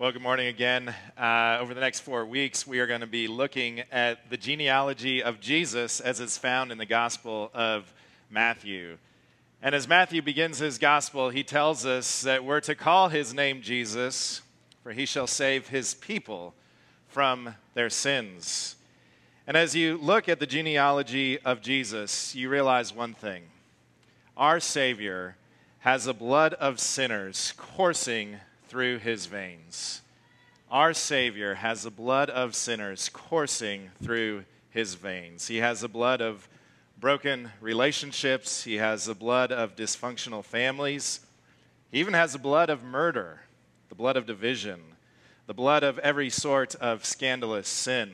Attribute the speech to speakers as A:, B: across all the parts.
A: Well, good morning again. Uh, over the next four weeks, we are going to be looking at the genealogy of Jesus as it's found in the Gospel of Matthew. And as Matthew begins his Gospel, he tells us that we're to call his name Jesus, for he shall save his people from their sins. And as you look at the genealogy of Jesus, you realize one thing our Savior has the blood of sinners coursing through his veins. Our Savior has the blood of sinners coursing through his veins. He has the blood of broken relationships, he has the blood of dysfunctional families, he even has the blood of murder, the blood of division, the blood of every sort of scandalous sin.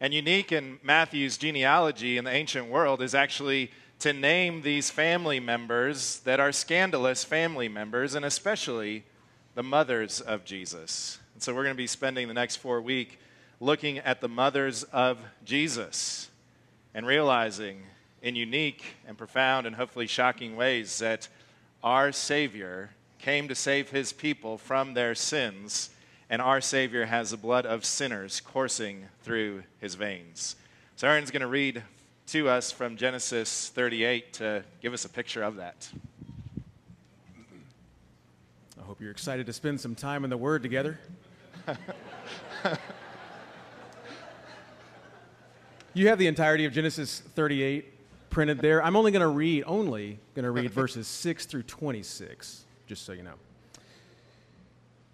A: And unique in Matthew's genealogy in the ancient world is actually to name these family members that are scandalous family members, and especially the mothers of Jesus. And so we're going to be spending the next four weeks looking at the mothers of Jesus and realizing in unique and profound and hopefully shocking ways that our Savior came to save his people from their sins, and our Savior has the blood of sinners coursing through his veins. So Aaron's going to read to us from Genesis 38 to give us a picture of that.
B: You're excited to spend some time in the Word together. you have the entirety of Genesis 38 printed there. I'm only going to read, only going to read verses 6 through 26, just so you know.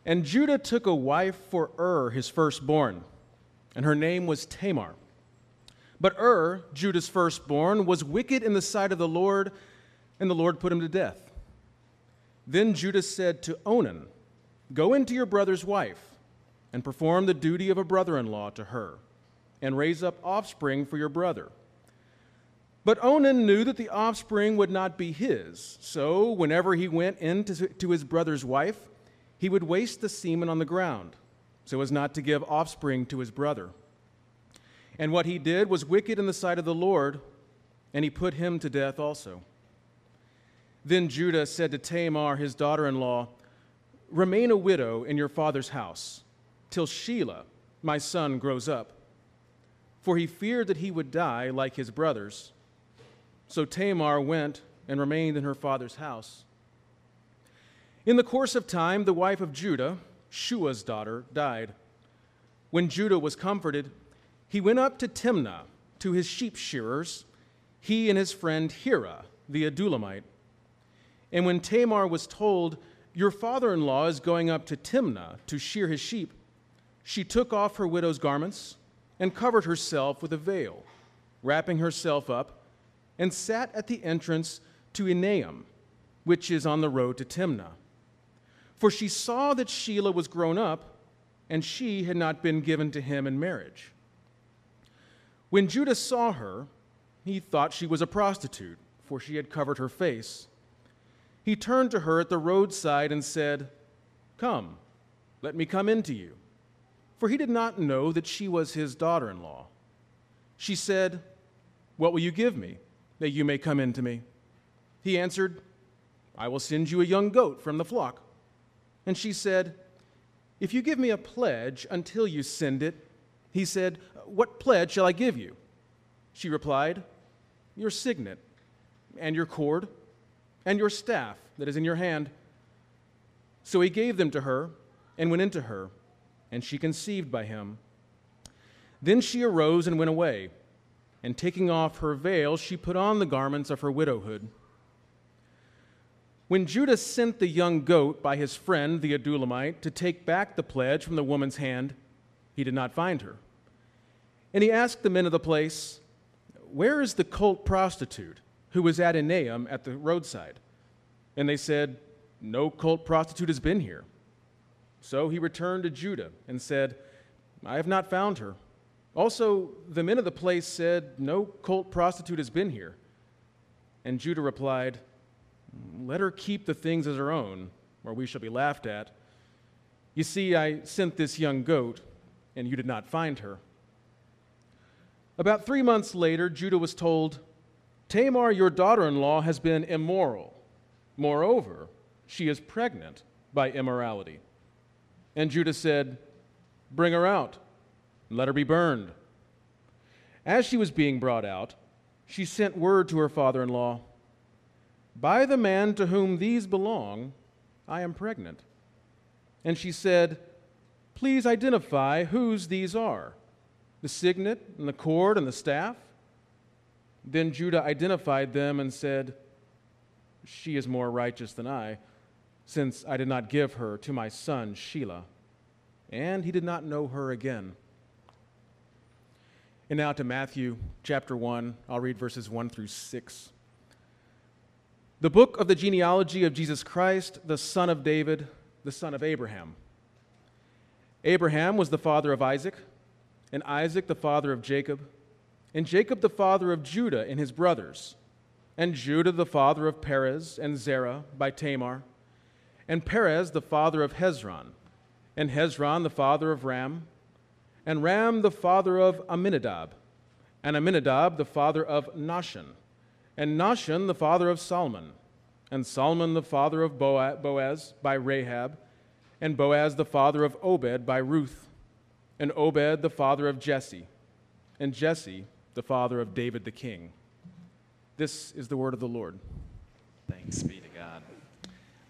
B: And Judah took a wife for Ur, his firstborn, and her name was Tamar. But Ur, Judah's firstborn, was wicked in the sight of the Lord, and the Lord put him to death. Then Judah said to Onan, Go into your brother's wife, and perform the duty of a brother in law to her, and raise up offspring for your brother. But Onan knew that the offspring would not be his, so whenever he went in to, to his brother's wife, he would waste the semen on the ground, so as not to give offspring to his brother. And what he did was wicked in the sight of the Lord, and he put him to death also. Then Judah said to Tamar, his daughter in law, Remain a widow in your father's house till Shelah, my son, grows up. For he feared that he would die like his brothers. So Tamar went and remained in her father's house. In the course of time, the wife of Judah, Shua's daughter, died. When Judah was comforted, he went up to Timnah to his sheep shearers, he and his friend Hira, the Adullamite. And when Tamar was told, Your father in law is going up to Timnah to shear his sheep, she took off her widow's garments and covered herself with a veil, wrapping herself up, and sat at the entrance to Enaim, which is on the road to Timnah. For she saw that Shelah was grown up, and she had not been given to him in marriage. When Judah saw her, he thought she was a prostitute, for she had covered her face. He turned to her at the roadside and said, Come, let me come in to you. For he did not know that she was his daughter in law. She said, What will you give me, that you may come in to me? He answered, I will send you a young goat from the flock. And she said, If you give me a pledge until you send it, he said, What pledge shall I give you? She replied, Your signet, and your cord, and your staff that is in your hand. So he gave them to her, and went into her, and she conceived by him. Then she arose and went away, and taking off her veil, she put on the garments of her widowhood. When Judah sent the young goat by his friend the Adullamite to take back the pledge from the woman's hand, he did not find her. And he asked the men of the place, Where is the cult prostitute who was at Enaim at the roadside? And they said, No cult prostitute has been here. So he returned to Judah and said, I have not found her. Also, the men of the place said, No cult prostitute has been here. And Judah replied, Let her keep the things as her own, or we shall be laughed at. You see, I sent this young goat, and you did not find her. About three months later, Judah was told, Tamar, your daughter in law, has been immoral. Moreover, she is pregnant by immorality. And Judah said, Bring her out, let her be burned. As she was being brought out, she sent word to her father in law By the man to whom these belong, I am pregnant. And she said, Please identify whose these are the signet and the cord and the staff. Then Judah identified them and said, She is more righteous than I, since I did not give her to my son Shelah. And he did not know her again. And now to Matthew chapter 1. I'll read verses 1 through 6. The book of the genealogy of Jesus Christ, the son of David, the son of Abraham. Abraham was the father of Isaac, and Isaac the father of Jacob, and Jacob the father of Judah and his brothers, and Judah the father of Perez and Zerah by Tamar, and Perez the father of Hezron, and Hezron the father of Ram, and Ram the father of Amminadab, and Amminadab the father of Nahshon, and Nahshon the father of Salmon, and Salmon the father of Boaz by Rahab, and Boaz the father of Obed by Ruth, and Obed the father of Jesse, and Jesse the father of David the king. This is the word of the Lord.
A: Thanks be to God.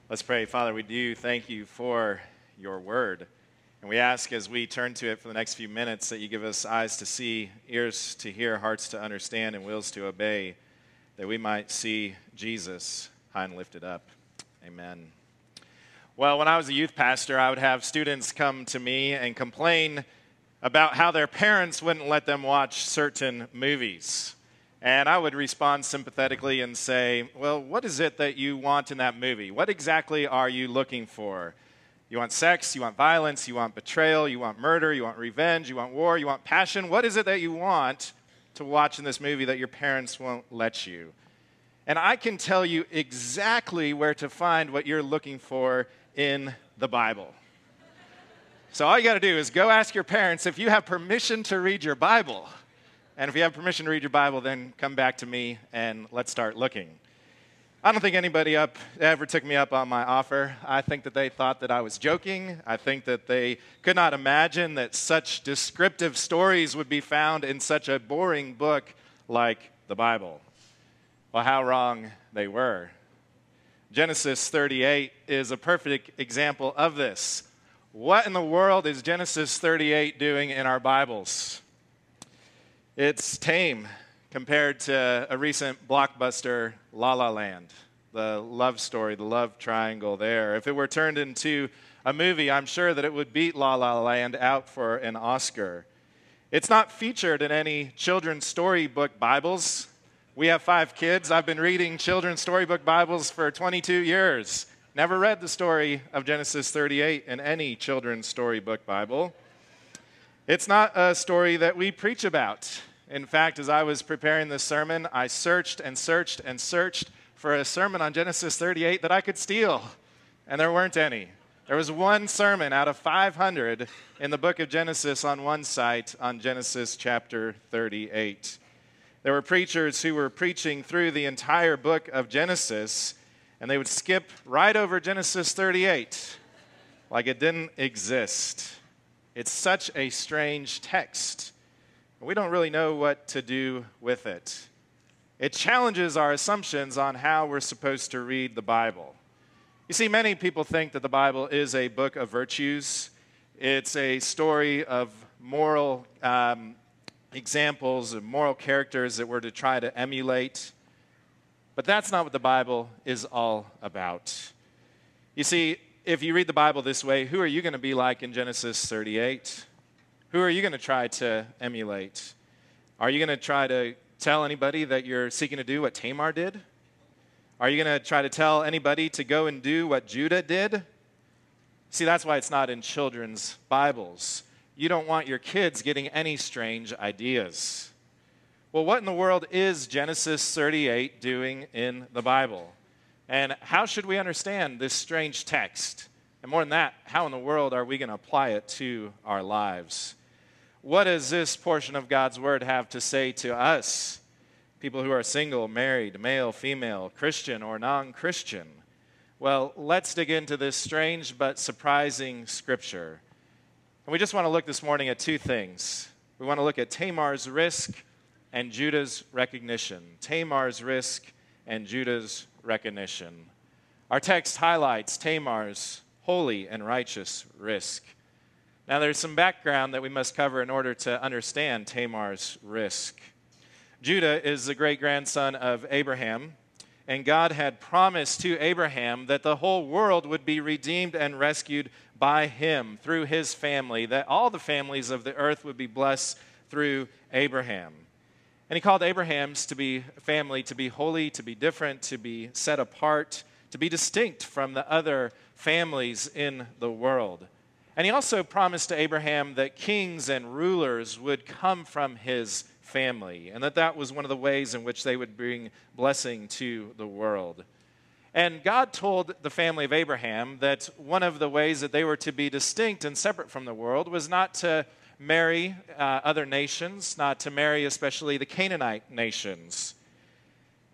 A: Let's pray. Father, we do thank you for your word. And we ask as we turn to it for the next few minutes that you give us eyes to see, ears to hear, hearts to understand, and wills to obey, that we might see Jesus high and lifted up. Amen. Well, when I was a youth pastor, I would have students come to me and complain about how their parents wouldn't let them watch certain movies. And I would respond sympathetically and say, Well, what is it that you want in that movie? What exactly are you looking for? You want sex, you want violence, you want betrayal, you want murder, you want revenge, you want war, you want passion. What is it that you want to watch in this movie that your parents won't let you? And I can tell you exactly where to find what you're looking for in the Bible. So all you got to do is go ask your parents if you have permission to read your Bible. And if you have permission to read your Bible, then come back to me and let's start looking. I don't think anybody up ever took me up on my offer. I think that they thought that I was joking. I think that they could not imagine that such descriptive stories would be found in such a boring book like the Bible. Well, how wrong they were. Genesis 38 is a perfect example of this. What in the world is Genesis 38 doing in our Bibles? It's tame compared to a recent blockbuster, La La Land, the love story, the love triangle there. If it were turned into a movie, I'm sure that it would beat La La Land out for an Oscar. It's not featured in any children's storybook Bibles. We have five kids. I've been reading children's storybook Bibles for 22 years. Never read the story of Genesis 38 in any children's storybook Bible. It's not a story that we preach about. In fact, as I was preparing this sermon, I searched and searched and searched for a sermon on Genesis 38 that I could steal, and there weren't any. There was one sermon out of 500 in the book of Genesis on one site on Genesis chapter 38. There were preachers who were preaching through the entire book of Genesis, and they would skip right over Genesis 38 like it didn't exist. It's such a strange text. We don't really know what to do with it. It challenges our assumptions on how we're supposed to read the Bible. You see, many people think that the Bible is a book of virtues, it's a story of moral um, examples of moral characters that we're to try to emulate. But that's not what the Bible is all about. You see, if you read the Bible this way, who are you going to be like in Genesis 38? Who are you going to try to emulate? Are you going to try to tell anybody that you're seeking to do what Tamar did? Are you going to try to tell anybody to go and do what Judah did? See, that's why it's not in children's Bibles you don't want your kids getting any strange ideas. Well, what in the world is Genesis 38 doing in the Bible? And how should we understand this strange text? And more than that, how in the world are we going to apply it to our lives? What does this portion of God's Word have to say to us, people who are single, married, male, female, Christian, or non Christian? Well, let's dig into this strange but surprising scripture. And we just want to look this morning at two things. We want to look at Tamar's risk and Judah's recognition. Tamar's risk and Judah's recognition. Our text highlights Tamar's holy and righteous risk. Now, there's some background that we must cover in order to understand Tamar's risk. Judah is the great grandson of Abraham, and God had promised to Abraham that the whole world would be redeemed and rescued by him through his family, that all the families of the earth would be blessed through Abraham. And he called Abraham's to be family to be holy, to be different, to be set apart, to be distinct from the other families in the world. And he also promised to Abraham that kings and rulers would come from his family, and that that was one of the ways in which they would bring blessing to the world. And God told the family of Abraham that one of the ways that they were to be distinct and separate from the world was not to marry uh, other nations, not to marry especially the Canaanite nations.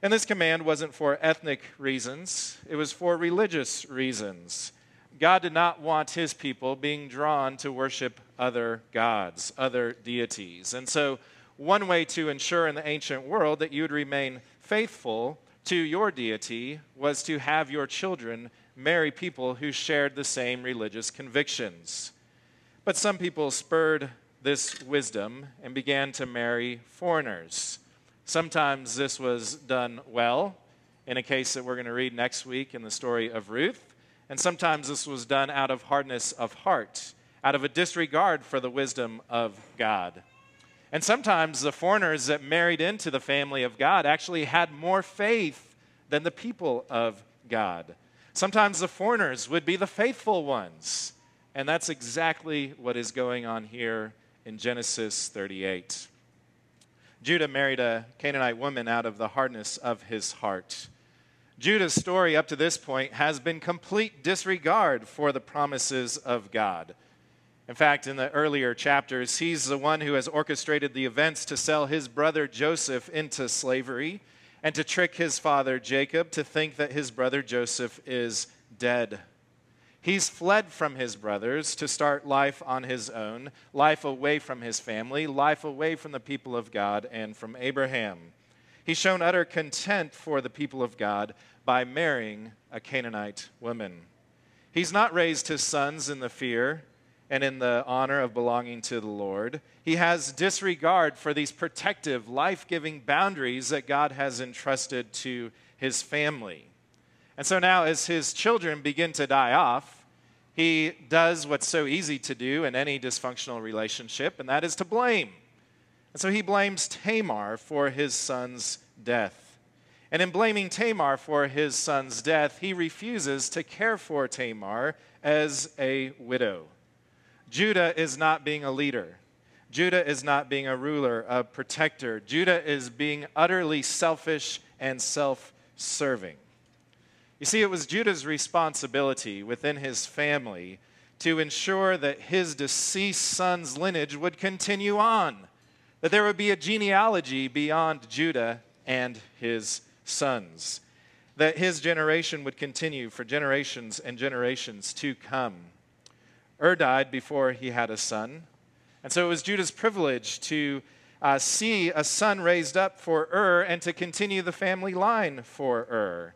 A: And this command wasn't for ethnic reasons, it was for religious reasons. God did not want his people being drawn to worship other gods, other deities. And so, one way to ensure in the ancient world that you would remain faithful to your deity was to have your children marry people who shared the same religious convictions. But some people spurred this wisdom and began to marry foreigners. Sometimes this was done well, in a case that we're going to read next week in the story of Ruth. And sometimes this was done out of hardness of heart, out of a disregard for the wisdom of God. And sometimes the foreigners that married into the family of God actually had more faith than the people of God. Sometimes the foreigners would be the faithful ones. And that's exactly what is going on here in Genesis 38. Judah married a Canaanite woman out of the hardness of his heart. Judah's story up to this point has been complete disregard for the promises of God. In fact, in the earlier chapters, he's the one who has orchestrated the events to sell his brother Joseph into slavery and to trick his father Jacob to think that his brother Joseph is dead. He's fled from his brothers to start life on his own, life away from his family, life away from the people of God and from Abraham. He's shown utter content for the people of God by marrying a Canaanite woman. He's not raised his sons in the fear and in the honor of belonging to the Lord. He has disregard for these protective, life giving boundaries that God has entrusted to his family. And so now, as his children begin to die off, he does what's so easy to do in any dysfunctional relationship, and that is to blame. And so he blames Tamar for his son's death. And in blaming Tamar for his son's death, he refuses to care for Tamar as a widow. Judah is not being a leader. Judah is not being a ruler, a protector. Judah is being utterly selfish and self serving. You see, it was Judah's responsibility within his family to ensure that his deceased son's lineage would continue on that there would be a genealogy beyond Judah and his sons, that his generation would continue for generations and generations to come. Ur died before he had a son, and so it was Judah's privilege to uh, see a son raised up for Ur and to continue the family line for Ur.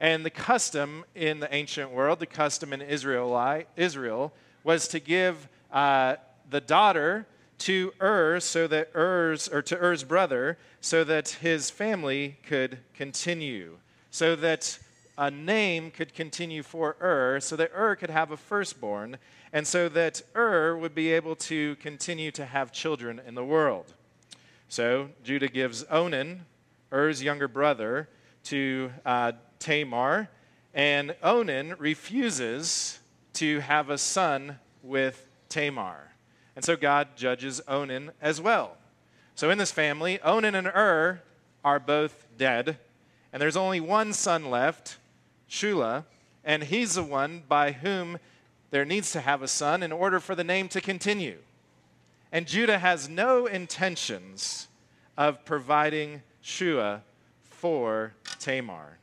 A: And the custom in the ancient world, the custom in Israel, Israel was to give uh, the daughter to Ur so that Er's or to Er's brother so that his family could continue, so that a name could continue for Ur, so that Ur could have a firstborn, and so that Ur would be able to continue to have children in the world. So Judah gives Onan, Er's younger brother, to uh, Tamar, and Onan refuses to have a son with Tamar. And so God judges Onan as well. So in this family, Onan and Ur are both dead, and there's only one son left, Shelah, and he's the one by whom there needs to have a son in order for the name to continue. And Judah has no intentions of providing Shua for Tamar.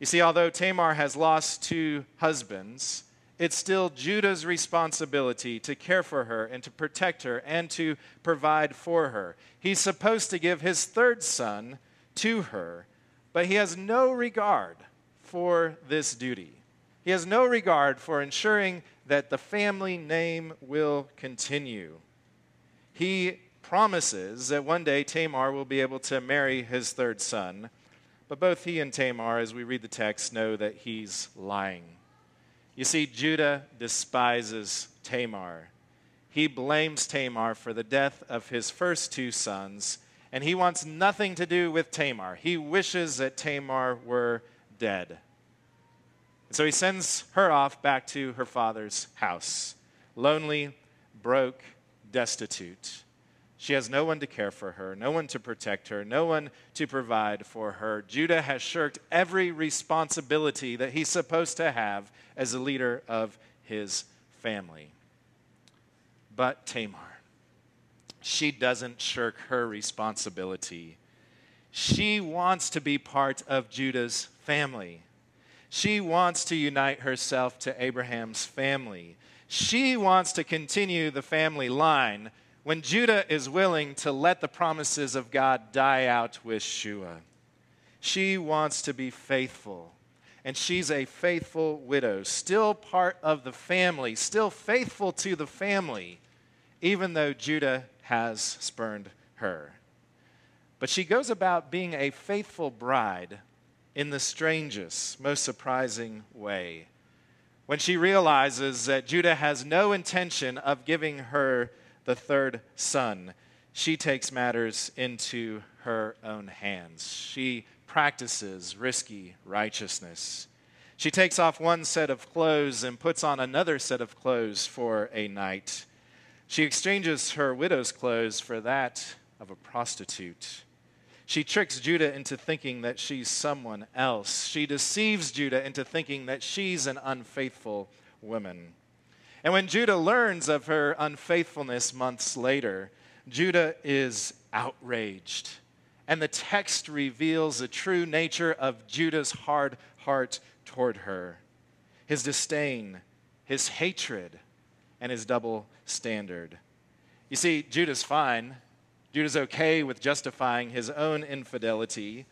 A: You see, although Tamar has lost two husbands, it's still Judah's responsibility to care for her and to protect her and to provide for her. He's supposed to give his third son to her, but he has no regard for this duty. He has no regard for ensuring that the family name will continue. He promises that one day Tamar will be able to marry his third son, but both he and Tamar, as we read the text, know that he's lying. You see, Judah despises Tamar. He blames Tamar for the death of his first two sons, and he wants nothing to do with Tamar. He wishes that Tamar were dead. And so he sends her off back to her father's house, lonely, broke, destitute. She has no one to care for her, no one to protect her, no one to provide for her. Judah has shirked every responsibility that he's supposed to have as a leader of his family. But Tamar, she doesn't shirk her responsibility. She wants to be part of Judah's family. She wants to unite herself to Abraham's family. She wants to continue the family line when Judah is willing to let the promises of God die out with Shua. She wants to be faithful. And she's a faithful widow, still part of the family, still faithful to the family, even though Judah has spurned her. But she goes about being a faithful bride in the strangest, most surprising way. When she realizes that Judah has no intention of giving her the third son, she takes matters into her own hands. She practices risky righteousness. She takes off one set of clothes and puts on another set of clothes for a night. She exchanges her widow's clothes for that of a prostitute. She tricks Judah into thinking that she's someone else. She deceives Judah into thinking that she's an unfaithful woman. And when Judah learns of her unfaithfulness months later, Judah is outraged. And the text reveals the true nature of Judah's hard heart toward her his disdain, his hatred, and his double standard. You see, Judah's fine. Judah's okay with justifying his own infidelity.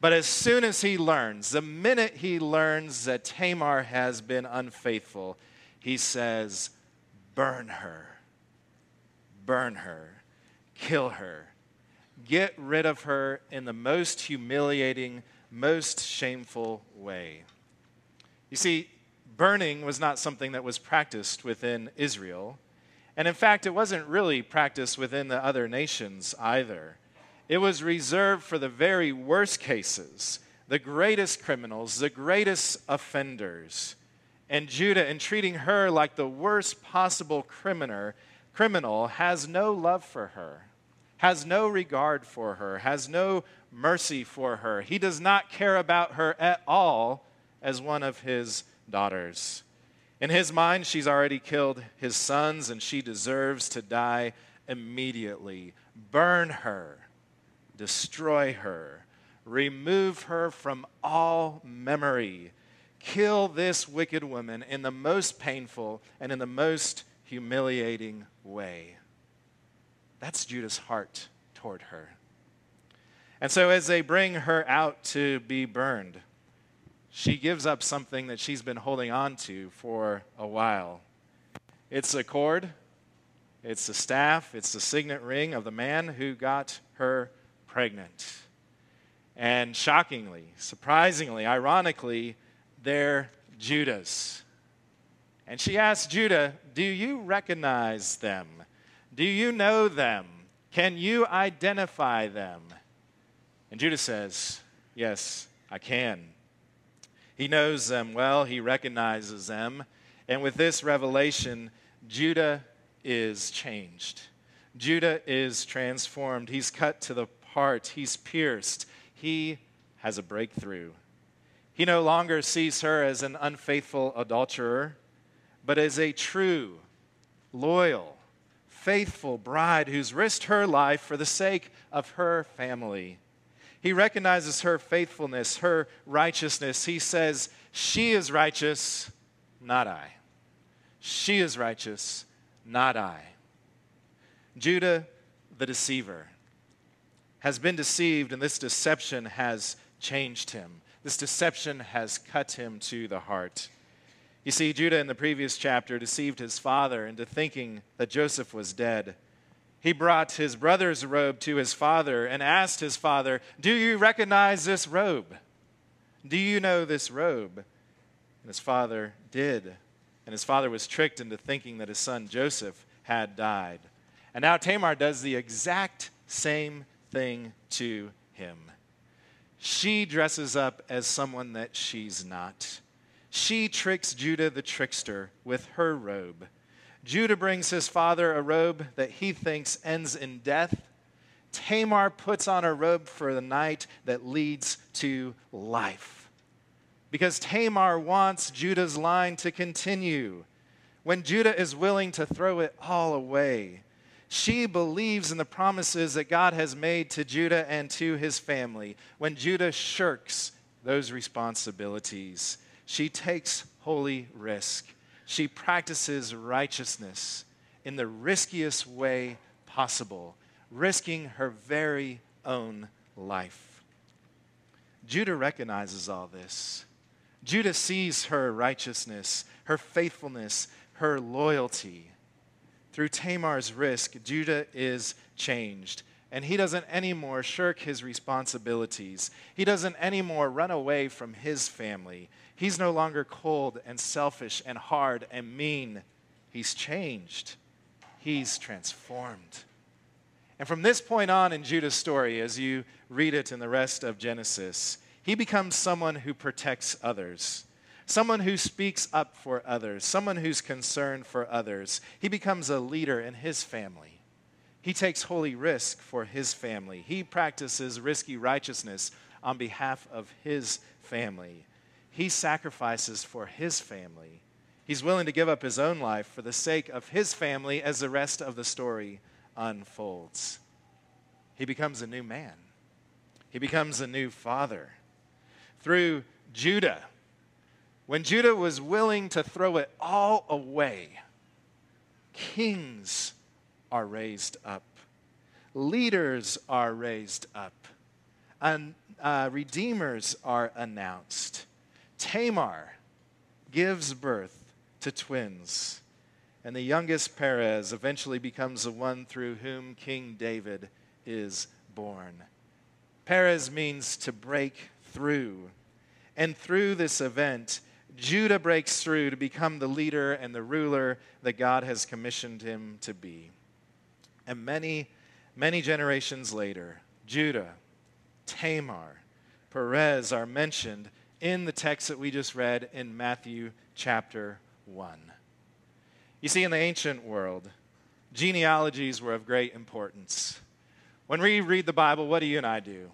A: But as soon as he learns, the minute he learns that Tamar has been unfaithful, he says, Burn her, burn her, kill her, get rid of her in the most humiliating, most shameful way. You see, burning was not something that was practiced within Israel. And in fact, it wasn't really practiced within the other nations either. It was reserved for the very worst cases, the greatest criminals, the greatest offenders and Judah, in treating her like the worst possible criminal, criminal, has no love for her, has no regard for her, has no mercy for her. He does not care about her at all as one of his daughters. In his mind, she's already killed his sons, and she deserves to die immediately. Burn her, destroy her, remove her from all memory kill this wicked woman in the most painful and in the most humiliating way. That's Judah's heart toward her. And so, as they bring her out to be burned, she gives up something that she's been holding on to for a while. It's a cord, it's the staff, it's the signet ring of the man who got her pregnant. And shockingly, surprisingly, ironically, they're Judah's. And she asked Judah, Do you recognize them? Do you know them? Can you identify them? And Judah says, Yes, I can. He knows them well, he recognizes them. And with this revelation, Judah is changed. Judah is transformed. He's cut to the part, he's pierced. He has a breakthrough. He no longer sees her as an unfaithful adulterer, but as a true, loyal, faithful bride who's risked her life for the sake of her family. He recognizes her faithfulness, her righteousness. He says, She is righteous, not I. She is righteous, not I. Judah, the deceiver, has been deceived, and this deception has changed him. This deception has cut him to the heart. You see, Judah in the previous chapter deceived his father into thinking that Joseph was dead. He brought his brother's robe to his father and asked his father, Do you recognize this robe? Do you know this robe? And his father did. And his father was tricked into thinking that his son Joseph had died. And now Tamar does the exact same thing to him. She dresses up as someone that she's not. She tricks Judah the trickster with her robe. Judah brings his father a robe that he thinks ends in death. Tamar puts on a robe for the night that leads to life. Because Tamar wants Judah's line to continue. When Judah is willing to throw it all away, she believes in the promises that God has made to Judah and to his family. When Judah shirks those responsibilities, she takes holy risk. She practices righteousness in the riskiest way possible, risking her very own life. Judah recognizes all this. Judah sees her righteousness, her faithfulness, her loyalty. Through Tamar's risk, Judah is changed. And he doesn't anymore shirk his responsibilities. He doesn't anymore run away from his family. He's no longer cold and selfish and hard and mean. He's changed. He's transformed. And from this point on in Judah's story, as you read it in the rest of Genesis, he becomes someone who protects others someone who speaks up for others, someone who's concerned for others. He becomes a leader in his family. He takes holy risk for his family. He practices risky righteousness on behalf of his family. He sacrifices for his family. He's willing to give up his own life for the sake of his family as the rest of the story unfolds. He becomes a new man. He becomes a new father. Through Judah, when Judah was willing to throw it all away, kings are raised up, leaders are raised up, and uh, redeemers are announced. Tamar gives birth to twins, and the youngest Perez eventually becomes the one through whom King David is born. Perez means to break through. And through this event, Judah breaks through to become the leader and the ruler that God has commissioned him to be. And many, many generations later, Judah, Tamar, Perez are mentioned in the text that we just read in Matthew chapter 1. You see, in the ancient world, genealogies were of great importance. When we read the Bible, what do you and I do?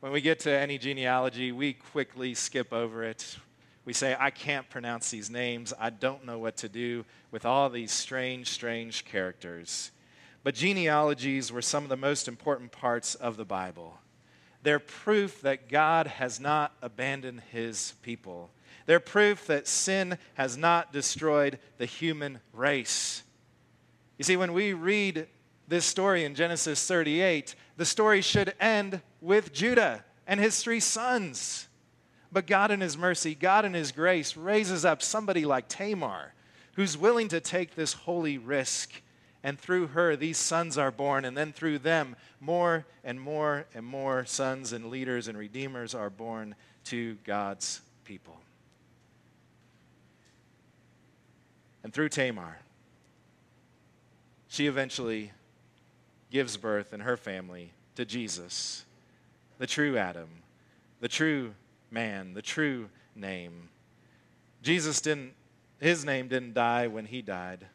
A: When we get to any genealogy, we quickly skip over it. We say, I can't pronounce these names. I don't know what to do with all these strange, strange characters. But genealogies were some of the most important parts of the Bible. They're proof that God has not abandoned his people. They're proof that sin has not destroyed the human race. You see, when we read this story in Genesis 38, the story should end with Judah and his three sons. But God, in His mercy, God, in His grace, raises up somebody like Tamar who's willing to take this holy risk. And through her, these sons are born. And then through them, more and more and more sons and leaders and redeemers are born to God's people. And through Tamar, she eventually gives birth in her family to Jesus, the true Adam, the true man, the true name. Jesus didn't, his name didn't die when he died.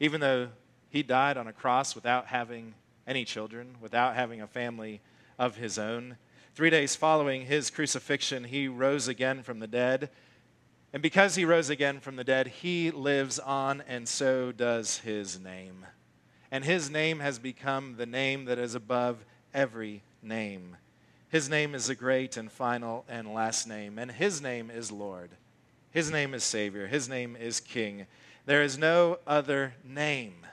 A: Even though he died on a cross without having any children, without having a family of his own. Three days following his crucifixion, he rose again from the dead. And because he rose again from the dead, he lives on, and so does his name. And his name has become the name that is above every name His name is a great and final and last name, and His name is Lord. His name is Savior. His name is King. There is no other name.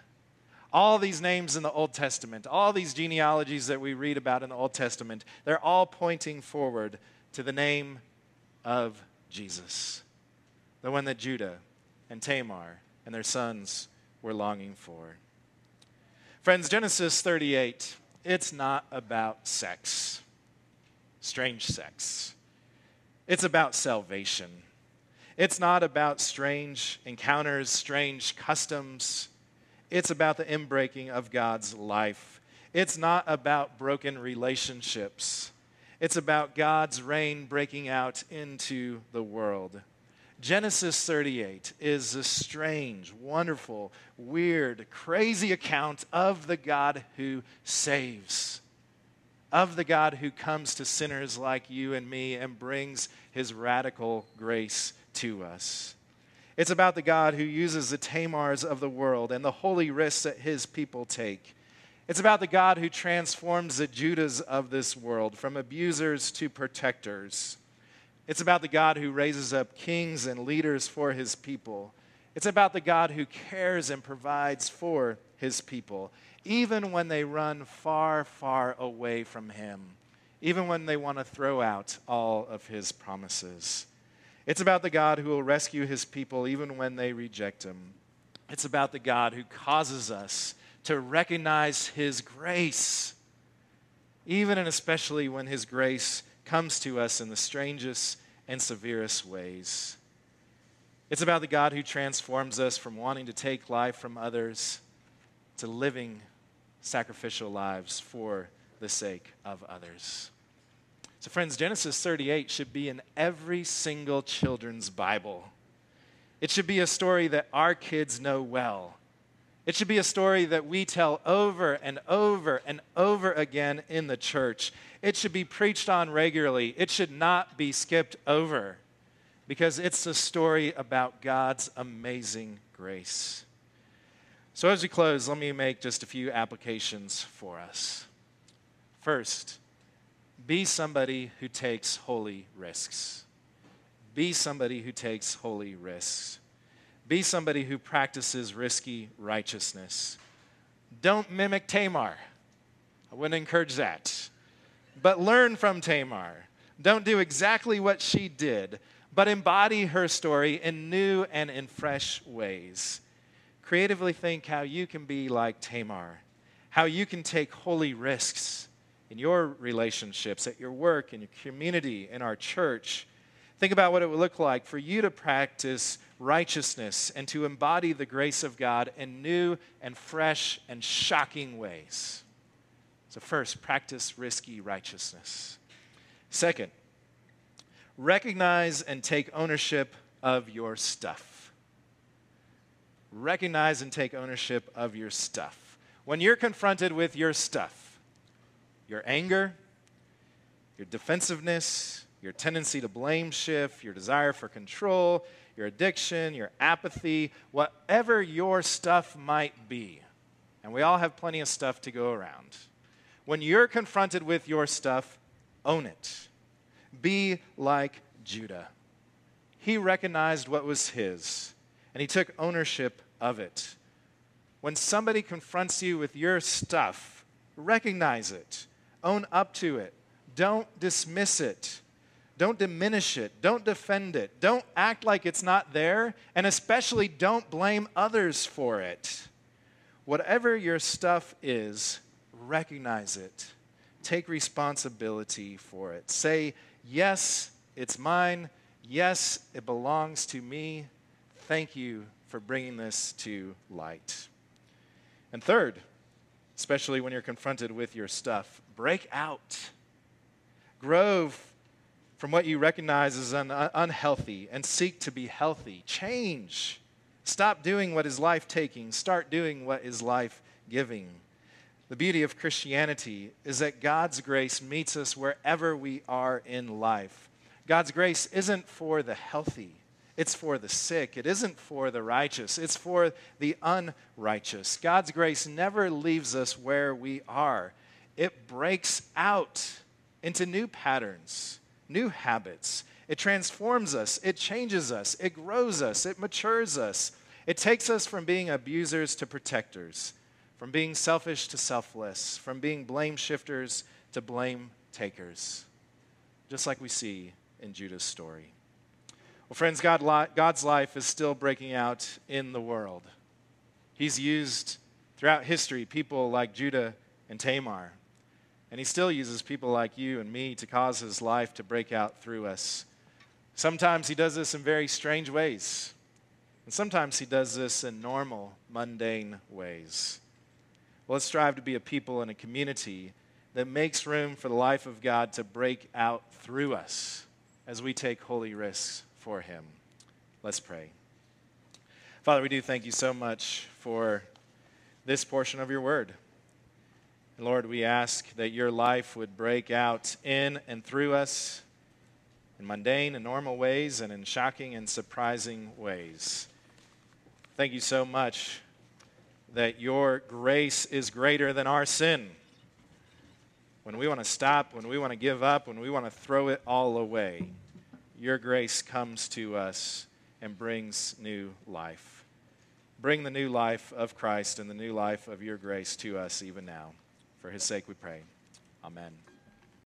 A: All these names in the Old Testament, all these genealogies that we read about in the Old Testament, they're all pointing forward to the name of Jesus, the one that Judah and Tamar and their sons were longing for. Friends, Genesis 38, it's not about sex, strange sex. It's about salvation. It's not about strange encounters, strange customs. It's about the inbreaking of God's life. It's not about broken relationships. It's about God's reign breaking out into the world. Genesis 38 is a strange, wonderful, weird, crazy account of the God who saves, of the God who comes to sinners like you and me and brings his radical grace to us. It's about the God who uses the Tamars of the world and the holy risks that his people take. It's about the God who transforms the Judahs of this world from abusers to protectors. It's about the God who raises up kings and leaders for his people. It's about the God who cares and provides for his people, even when they run far, far away from him, even when they want to throw out all of his promises. It's about the God who will rescue his people even when they reject him. It's about the God who causes us to recognize his grace, even and especially when his grace comes to us in the strangest and severest ways. It's about the God who transforms us from wanting to take life from others to living sacrificial lives for the sake of others. So, friends, Genesis 38 should be in every single children's Bible. It should be a story that our kids know well. It should be a story that we tell over and over and over again in the church. It should be preached on regularly. It should not be skipped over because it's a story about God's amazing grace. So, as we close, let me make just a few applications for us. First, be somebody who takes holy risks. Be somebody who takes holy risks. Be somebody who practices risky righteousness. Don't mimic Tamar. I wouldn't encourage that. But learn from Tamar. Don't do exactly what she did, but embody her story in new and in fresh ways. Creatively think how you can be like Tamar, how you can take holy risks in your relationships, at your work, in your community, in our church Think about what it would look like for you to practice righteousness and to embody the grace of God in new and fresh and shocking ways. So, first, practice risky righteousness. Second, recognize and take ownership of your stuff. Recognize and take ownership of your stuff. When you're confronted with your stuff, your anger, your defensiveness, your tendency to blame shift, your desire for control, your addiction, your apathy, whatever your stuff might be. And we all have plenty of stuff to go around. When you're confronted with your stuff, own it. Be like Judah. He recognized what was his, and he took ownership of it. When somebody confronts you with your stuff, recognize it, own up to it, don't dismiss it. Don't diminish it. Don't defend it. Don't act like it's not there. And especially don't blame others for it. Whatever your stuff is, recognize it. Take responsibility for it. Say, yes, it's mine. Yes, it belongs to me. Thank you for bringing this to light. And third, especially when you're confronted with your stuff, break out. Grove from what you recognize as un- uh, unhealthy and seek to be healthy. Change. Stop doing what is life taking, start doing what is life giving. The beauty of Christianity is that God's grace meets us wherever we are in life. God's grace isn't for the healthy, it's for the sick. It isn't for the righteous, it's for the unrighteous. God's grace never leaves us where we are, it breaks out into new patterns, new habits. It transforms us, it changes us, it grows us, it matures us. It takes us from being abusers to protectors, from being selfish to selfless, from being blame shifters to blame takers, just like we see in Judah's story. Well, friends, God, God's life is still breaking out in the world. He's used throughout history people like Judah and Tamar. And he still uses people like you and me to cause his life to break out through us. Sometimes he does this in very strange ways. And sometimes he does this in normal, mundane ways. Well, let's strive to be a people and a community that makes room for the life of God to break out through us as we take holy risks for him. Let's pray. Father, we do thank you so much for this portion of your word. Lord, we ask that your life would break out in and through us in mundane and normal ways and in shocking and surprising ways. Thank you so much that your grace is greater than our sin. When we want to stop, when we want to give up, when we want to throw it all away, your grace comes to us and brings new life. Bring the new life of Christ and the new life of your grace to us even now. For his sake we pray. Amen.